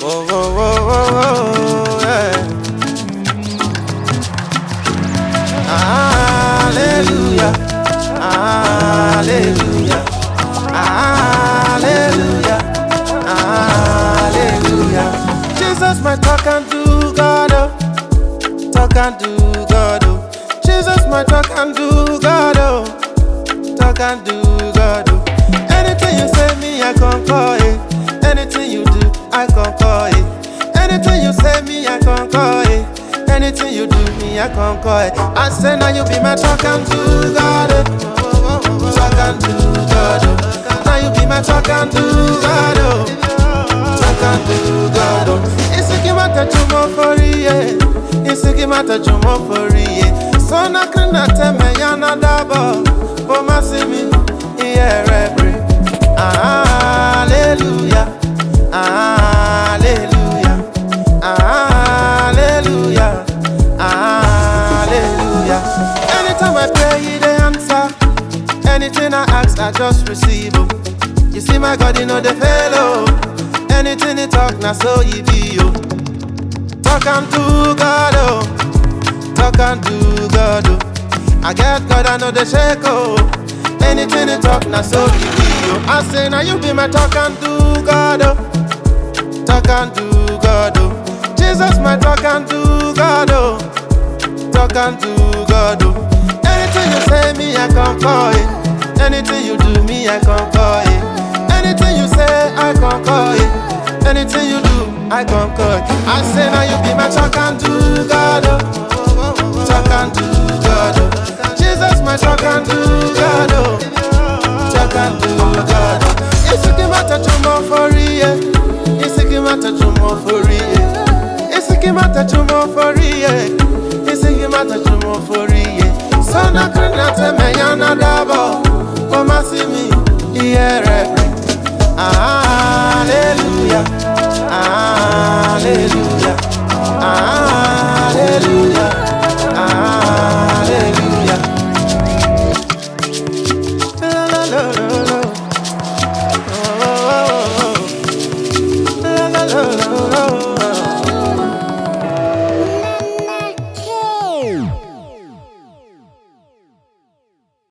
Whoa, whoa, whoa, whoa, whoa, yeah. Hallelujah, hallelujah, hallelujah, hallelujah. Jesus, my talk and do God, oh. talk and do God, oh. Jesus, my talk and do God, oh. talk and do God, oh. Anything you say me, I concur, me, I concur, eh. Anything you do, me, I concur, eh. I say now you be my talk and do God, oh. Talk and do God, oh. Now you be my talk and do God, oh. Talk and do God, oh. Isiki mata chumo fori, eh. Isiki mata chumo fori, eh. Sona krina teme Anything I ask, I just receive. Oh. You see my God, you know the fellow. Oh. Anything He talk, now so He be. Oh. Talk and do God, oh. Talk and do God, oh. I get God, I know the shake, oh. Anything He talk, now so He be. Oh. I say, now you be my talk and do God, oh. Talk and do God, oh. Jesus, my talk and do God, oh. Talk and do God, oh. I say, now you be my talk and do God, oh. Talk and do God, oh. Jesus, my talk and do God, oh. Talk and do God, oh. Isiki mata chumo fori, eh. Isiki mata chumo fori, eh. Isiki mata chumo fori, eh. Isiki mata chumo fori, eh. Sana krina teme yana dabo.